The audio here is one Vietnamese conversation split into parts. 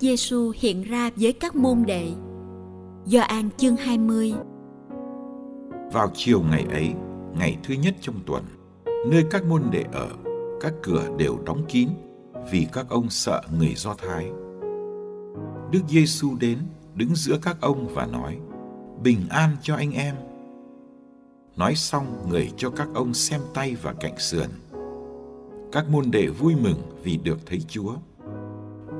Giêsu hiện ra với các môn đệ. do An chương 20 Vào chiều ngày ấy, ngày thứ nhất trong tuần, nơi các môn đệ ở, các cửa đều đóng kín vì các ông sợ người Do Thái. Đức Giêsu đến, đứng giữa các ông và nói: "Bình an cho anh em." Nói xong, người cho các ông xem tay và cạnh sườn. Các môn đệ vui mừng vì được thấy Chúa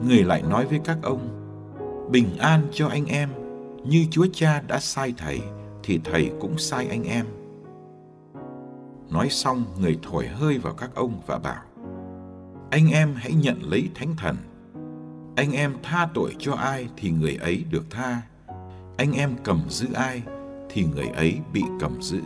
người lại nói với các ông, bình an cho anh em, như chúa cha đã sai thầy, thì thầy cũng sai anh em. Nói xong, người thổi hơi vào các ông và bảo, anh em hãy nhận lấy thánh thần. Anh em tha tội cho ai thì người ấy được tha. Anh em cầm giữ ai thì người ấy bị cầm giữ.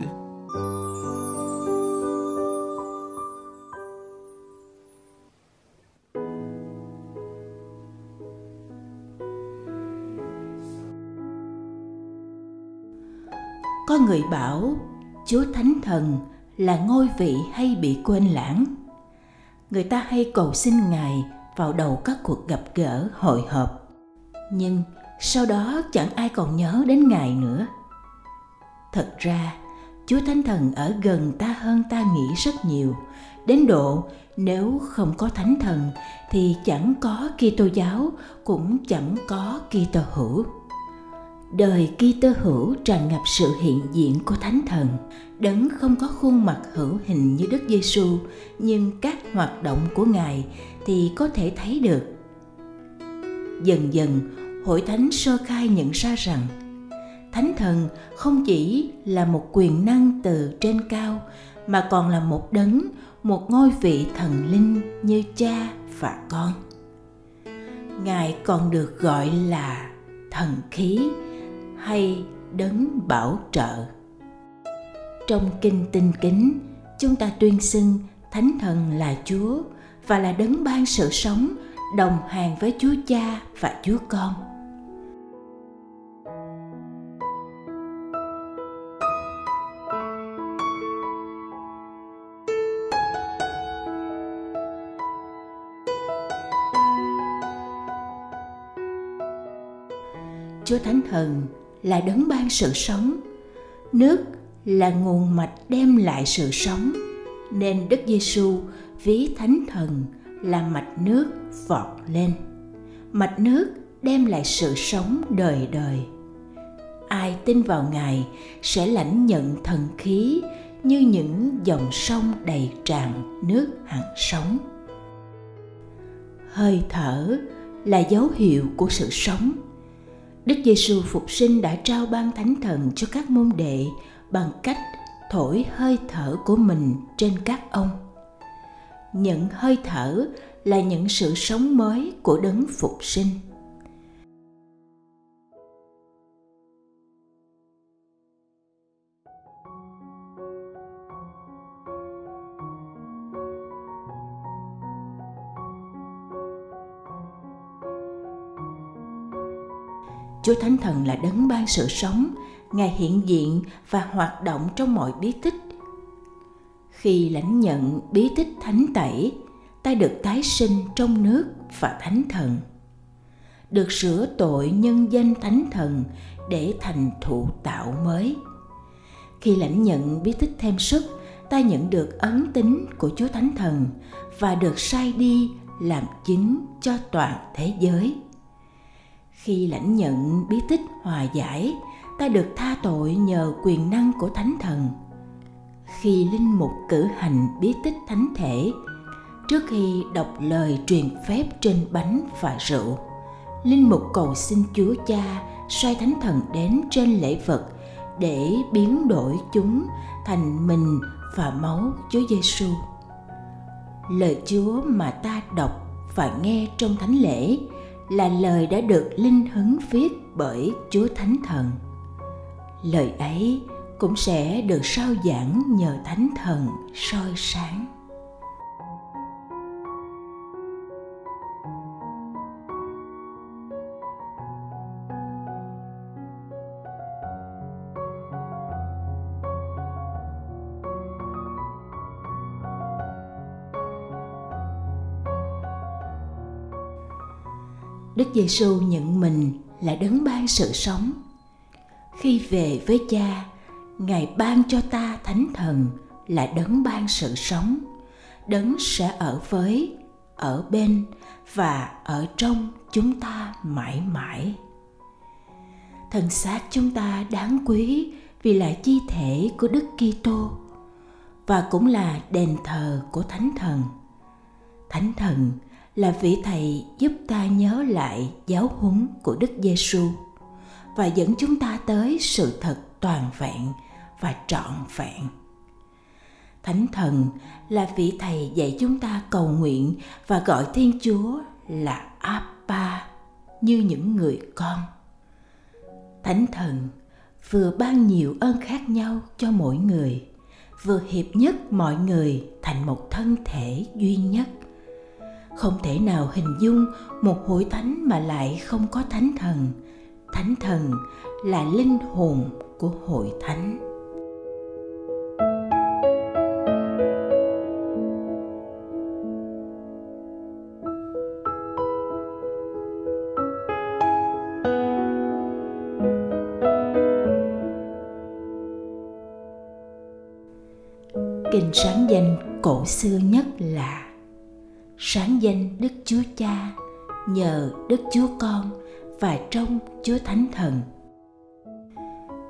Có người bảo, chúa thánh thần là ngôi vị hay bị quên lãng? Người ta hay cầu xin ngài vào đầu các cuộc gặp gỡ, hội họp. Nhưng sau đó chẳng ai còn nhớ đến ngài nữa. Thật ra, chúa thánh thần ở gần ta hơn ta nghĩ rất nhiều, đến độ nếu không có thánh thần thì chẳng có Kitô giáo, cũng chẳng có Kitô hữu đời Kitô hữu tràn ngập sự hiện diện của Thánh Thần, đấng không có khuôn mặt hữu hình như Đức Giêsu, nhưng các hoạt động của Ngài thì có thể thấy được. Dần dần, hội thánh sơ khai nhận ra rằng Thánh Thần không chỉ là một quyền năng từ trên cao mà còn là một đấng, một ngôi vị thần linh như cha và con. Ngài còn được gọi là thần khí hay đấng bảo trợ. Trong kinh tinh kính, chúng ta tuyên xưng thánh thần là chúa và là đấng ban sự sống, đồng hàng với chúa cha và chúa con. Chúa Thánh Thần là đấng ban sự sống. Nước là nguồn mạch đem lại sự sống, nên đức giêsu, ví thánh thần, là mạch nước vọt lên. Mạch nước đem lại sự sống đời đời. Ai tin vào ngài sẽ lãnh nhận thần khí như những dòng sông đầy tràn nước hằng sống. Hơi thở là dấu hiệu của sự sống. Đức Giêsu phục sinh đã trao ban thánh thần cho các môn đệ bằng cách thổi hơi thở của mình trên các ông. Những hơi thở là những sự sống mới của đấng phục sinh. Chúa Thánh Thần là đấng ban sự sống, Ngài hiện diện và hoạt động trong mọi bí tích. Khi lãnh nhận bí tích thánh tẩy, ta được tái sinh trong nước và thánh thần. Được sửa tội nhân danh thánh thần để thành thụ tạo mới. khi lãnh nhận bí tích thêm sức ta nhận được ấn tính của chúa thánh thần và được sai đi làm chứng cho toàn thế giới khi lãnh nhận bí tích hòa giải, ta được tha tội nhờ quyền năng của thánh thần khi linh mục cử hành bí tích thánh thể, trước khi đọc lời truyền phép trên bánh và rượu, linh mục cầu xin chúa cha sai thánh thần đến trên lễ vật để biến đổi chúng thành mình và máu Chúa Giêsu. Lời Chúa mà ta đọc và nghe trong thánh lễ là lời đã được linh hứng viết bởi Chúa Thánh Thần. Lời ấy cũng sẽ được sao giảng nhờ Thánh Thần soi sáng. Giêsu nhận mình là đấng ban sự sống. Khi về với Cha, Ngài ban cho ta Thánh Thần là đấng ban sự sống, đấng sẽ ở với, ở bên và ở trong chúng ta mãi mãi. Thần xác chúng ta đáng quý vì là chi thể của Đức Kitô và cũng là đền thờ của Thánh Thần. Thánh Thần là vị thầy giúp ta nhớ lại giáo huấn của Đức Giêsu và dẫn chúng ta tới sự thật toàn vẹn và trọn vẹn. Thánh thần là vị thầy dạy chúng ta cầu nguyện và gọi Thiên Chúa là Abba như những người con. Thánh thần vừa ban nhiều ơn khác nhau cho mỗi người, vừa hiệp nhất mọi người thành một thân thể duy nhất không thể nào hình dung một hội thánh mà lại không có thánh thần. Thánh thần là linh hồn của hội thánh. Kinh sáng danh cổ xưa nhất là sáng danh Đức Chúa Cha nhờ Đức Chúa Con và trong Chúa Thánh Thần.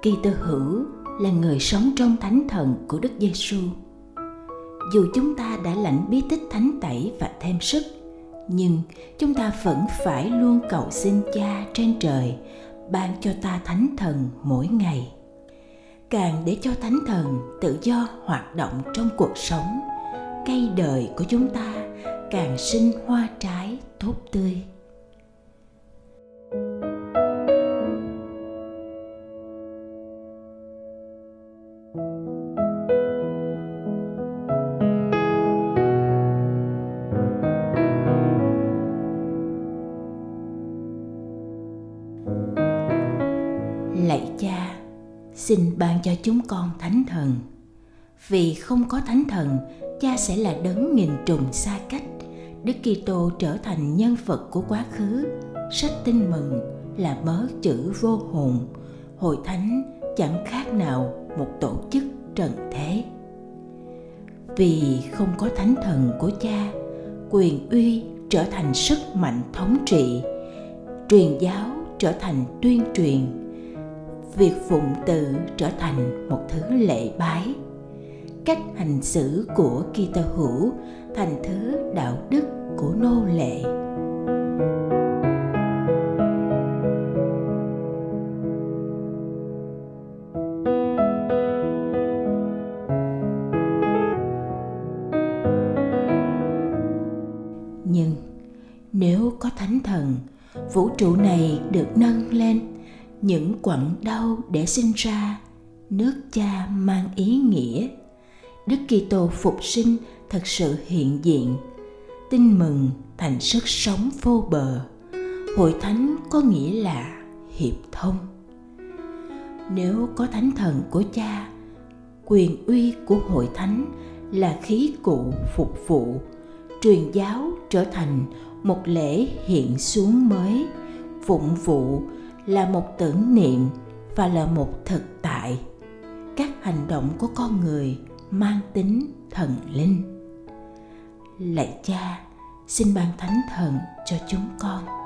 Kỳ tư hữu là người sống trong Thánh Thần của Đức Giêsu. Dù chúng ta đã lãnh bí tích thánh tẩy và thêm sức, nhưng chúng ta vẫn phải luôn cầu xin Cha trên trời ban cho ta Thánh Thần mỗi ngày. Càng để cho Thánh Thần tự do hoạt động trong cuộc sống, cây đời của chúng ta càng sinh hoa trái tốt tươi. Lạy cha, xin ban cho chúng con thánh thần. Vì không có thánh thần, cha sẽ là đấng nghìn trùng xa cách. Đức Kitô trở thành nhân vật của quá khứ, sách tin mừng là mớ chữ vô hồn, hội thánh chẳng khác nào một tổ chức trần thế. Vì không có thánh thần của cha, quyền uy trở thành sức mạnh thống trị, truyền giáo trở thành tuyên truyền, việc phụng tự trở thành một thứ lệ bái. Cách hành xử của Kitô hữu thành thứ đạo đức của nô lệ. Nhưng nếu có thánh thần, vũ trụ này được nâng lên, những quặng đau để sinh ra, nước cha mang ý nghĩa. Đức kitô phục sinh thật sự hiện diện. Tin mừng thành sức sống vô bờ. Hội thánh có nghĩa là hiệp thông. Nếu có thánh thần của cha, quyền uy của hội thánh là khí cụ phục vụ, truyền giáo trở thành một lễ hiện xuống mới, phụng vụ là một tưởng niệm và là một thực tại. Các hành động của con người mang tính thần linh lạy cha xin ban thánh thần cho chúng con.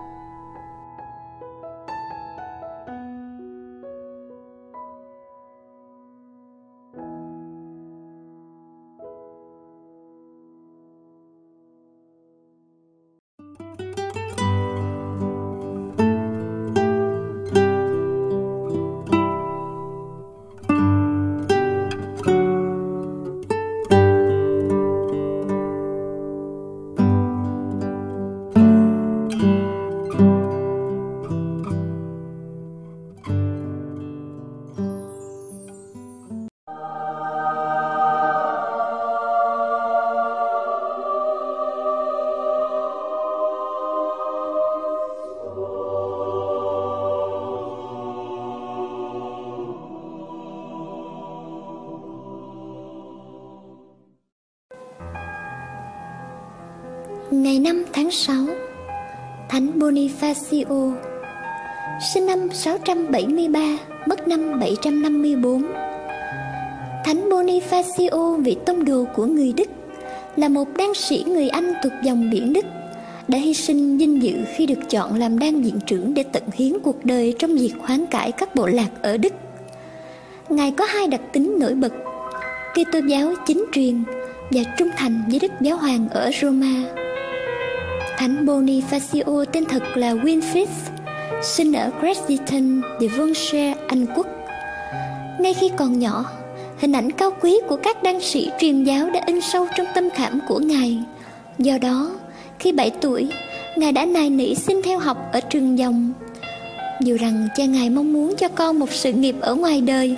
5 tháng 6 Thánh Bonifacio, Sinh năm 673 Mất năm 754 Thánh Bonifacio vị tông đồ của người Đức, Là một đan sĩ người Anh thuộc dòng biển Đức, Đã hy sinh dinh dự khi được chọn làm đan diện trưởng Để tận hiến cuộc đời trong việc hoán cải các bộ lạc ở Đức Ngài có hai đặc tính nổi bật, Kitô giáo chính truyền và trung thành với Đức Giáo Hoàng ở Roma. Thánh Bonifacio tên thật là Winfrid, sinh ở Greciton, Devonshire, Anh Quốc. Ngay khi còn nhỏ, hình ảnh cao quý của các đăng sĩ truyền giáo đã in sâu trong tâm khảm của Ngài. Do đó, khi 7 tuổi, Ngài đã nài nỉ xin theo học ở trường dòng. Dù rằng cha Ngài mong muốn cho con một sự nghiệp ở ngoài đời.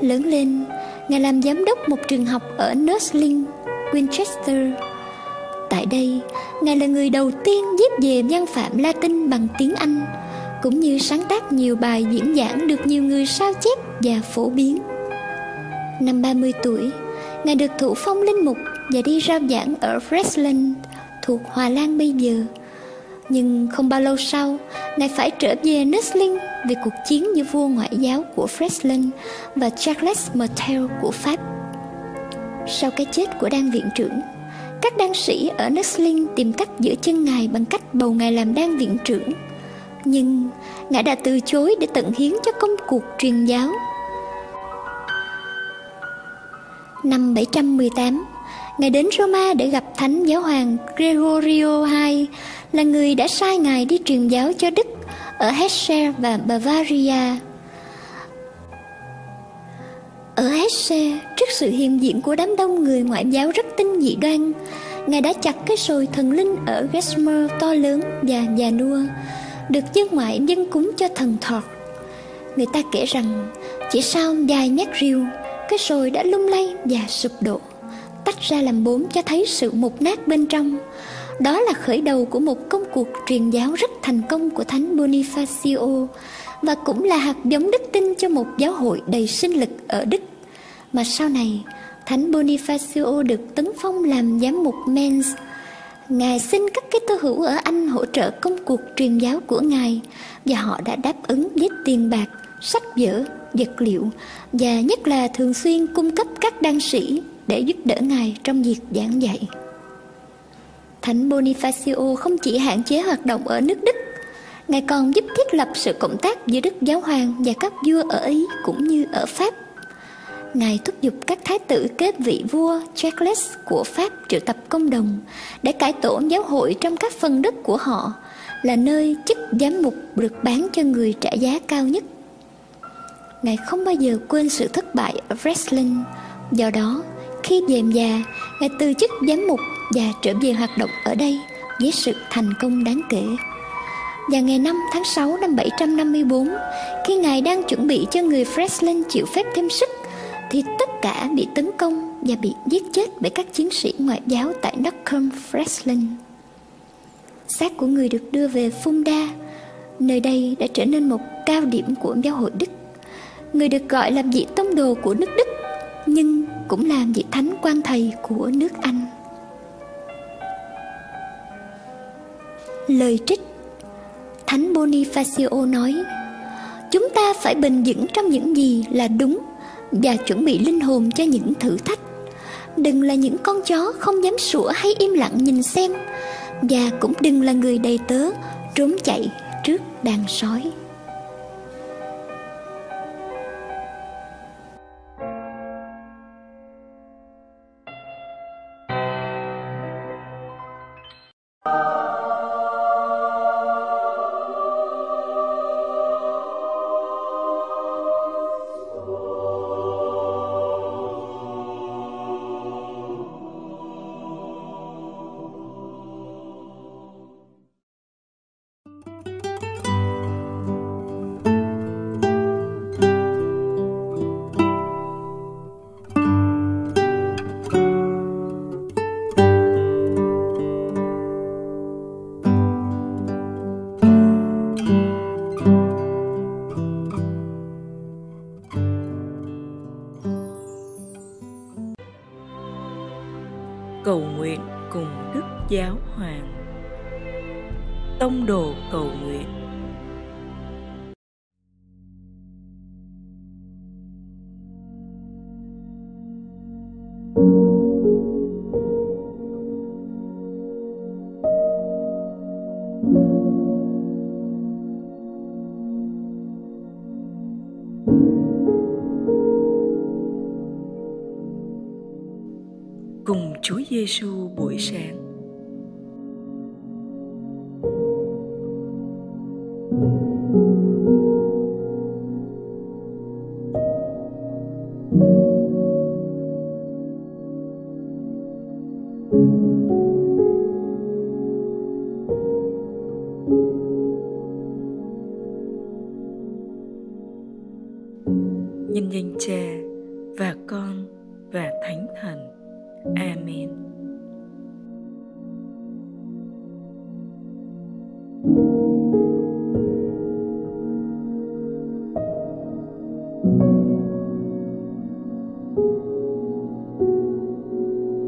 Lớn lên, Ngài làm giám đốc một trường học ở Nursling, Winchester. Tại đây, Ngài là người đầu tiên viết về văn phạm Latin bằng tiếng Anh, cũng như sáng tác nhiều bài diễn giảng được nhiều người sao chép và phổ biến. Năm 30 tuổi, Ngài được thụ phong linh mục và đi rao giảng ở Fresland, thuộc Hòa Lan bây giờ. Nhưng không bao lâu sau, Ngài phải trở về Nussling vì cuộc chiến giữa vua ngoại giáo của Fresland và Charles Martel của Pháp. Sau cái chết của đan viện trưởng, các đan sĩ ở Nussling tìm cách giữ chân Ngài bằng cách bầu Ngài làm đan viện trưởng. Nhưng Ngài đã từ chối để tận hiến cho công cuộc truyền giáo. Năm 718, Ngài đến Roma để gặp Thánh Giáo hoàng Gregorio II là người đã sai Ngài đi truyền giáo cho Đức ở Hesse và Bavaria. Ở Hesse, trước sự hiện diện của đám đông người ngoại giáo rất tinh dị đoan, Ngài đã chặt cái sồi thần linh ở Gesmer to lớn và già nua, được dân ngoại dân cúng cho thần Thọt. Người ta kể rằng chỉ sau vài nhát rìu, cái sồi đã lung lay và sụp đổ, tách ra làm bốn cho thấy sự mục nát bên trong. Đó là khởi đầu của một công cuộc truyền giáo rất thành công của Thánh Bonifacio và cũng là hạt giống đức tin cho một giáo hội đầy sinh lực ở Đức. Mà sau này, Thánh Bonifacio được tấn phong làm giám mục Mens. Ngài xin các cái tư hữu ở Anh hỗ trợ công cuộc truyền giáo của Ngài và họ đã đáp ứng với tiền bạc, sách vở, vật liệu và nhất là thường xuyên cung cấp các đan sĩ để giúp đỡ Ngài trong việc giảng dạy. Thánh Bonifacio không chỉ hạn chế hoạt động ở nước Đức, Ngài còn giúp thiết lập sự cộng tác giữa Đức Giáo Hoàng và các vua ở Ý cũng như ở Pháp. Ngài thúc giục các thái tử kế vị vua Charles của Pháp triệu tập công đồng để cải tổ giáo hội trong các phần đất của họ là nơi chức giám mục được bán cho người trả giá cao nhất. Ngài không bao giờ quên sự thất bại ở Wrestling, do đó khi về già, Ngài từ chức giám mục và trở về hoạt động ở đây với sự thành công đáng kể. Và ngày 5 tháng 6 năm 754, khi Ngài đang chuẩn bị cho người wrestling chịu phép thêm sức, thì tất cả bị tấn công và bị giết chết bởi các chiến sĩ ngoại giáo tại Knockham, Friesland. Xác của người được đưa về Funda, nơi đây đã trở nên một cao điểm của giáo hội Đức. Người được gọi là vị tông đồ của nước Đức, nhưng cũng là vị thánh quan thầy của nước Anh. Lời trích Thánh Bonifacio nói Chúng ta phải bình vững trong những gì là đúng và chuẩn bị linh hồn cho những thử thách. Đừng là những con chó không dám sủa hay im lặng nhìn xem, và cũng đừng là người đầy tớ trốn chạy trước đàn sói. Tông đồ cầu nguyện. cùng Chúa Giêsu buổi sáng.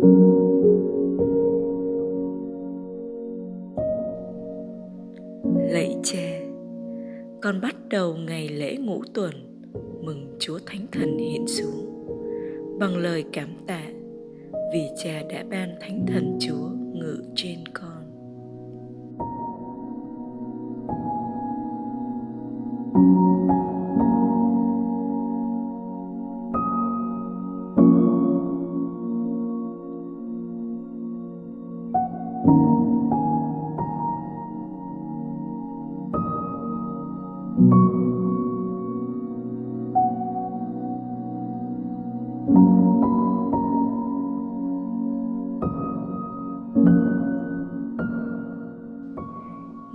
Lạy Cha, con bắt đầu ngày lễ ngũ tuần mừng Chúa Thánh Thần hiện xuống. Bằng lời cảm tạ vì cha đã ban thánh thần chúa ngự trên con.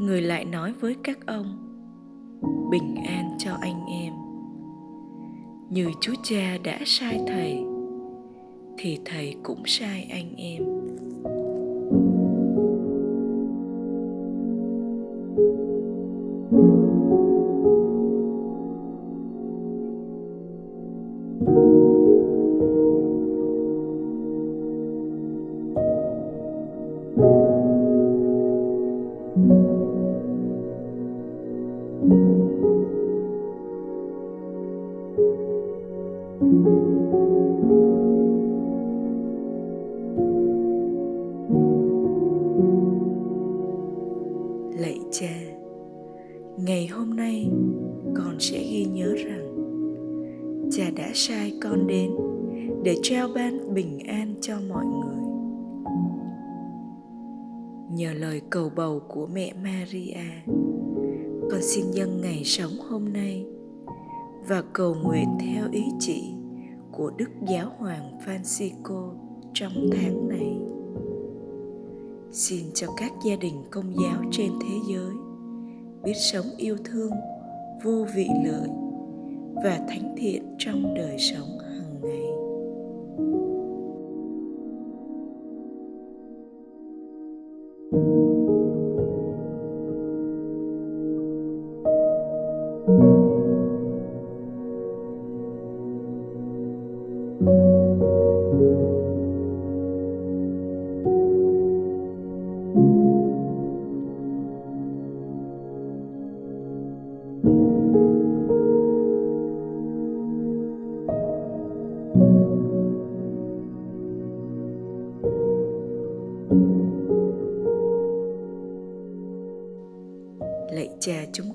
Người lại nói với các ông, bình an cho anh em. Như chúa cha đã sai thầy, thì thầy cũng sai anh em. Lạy cha, ngày hôm nay con sẽ ghi nhớ rằng cha đã sai con đến để trao ban bình an cho mọi người. Nhờ lời cầu bầu của mẹ maria, con xin dâng ngày sống hôm nay và cầu nguyện theo ý chỉ của đức giáo hoàng francisco trong tháng này. Xin cho các gia đình công giáo trên thế giới biết sống yêu thương, vô vị lợi và thánh thiện trong đời sống hàng ngày.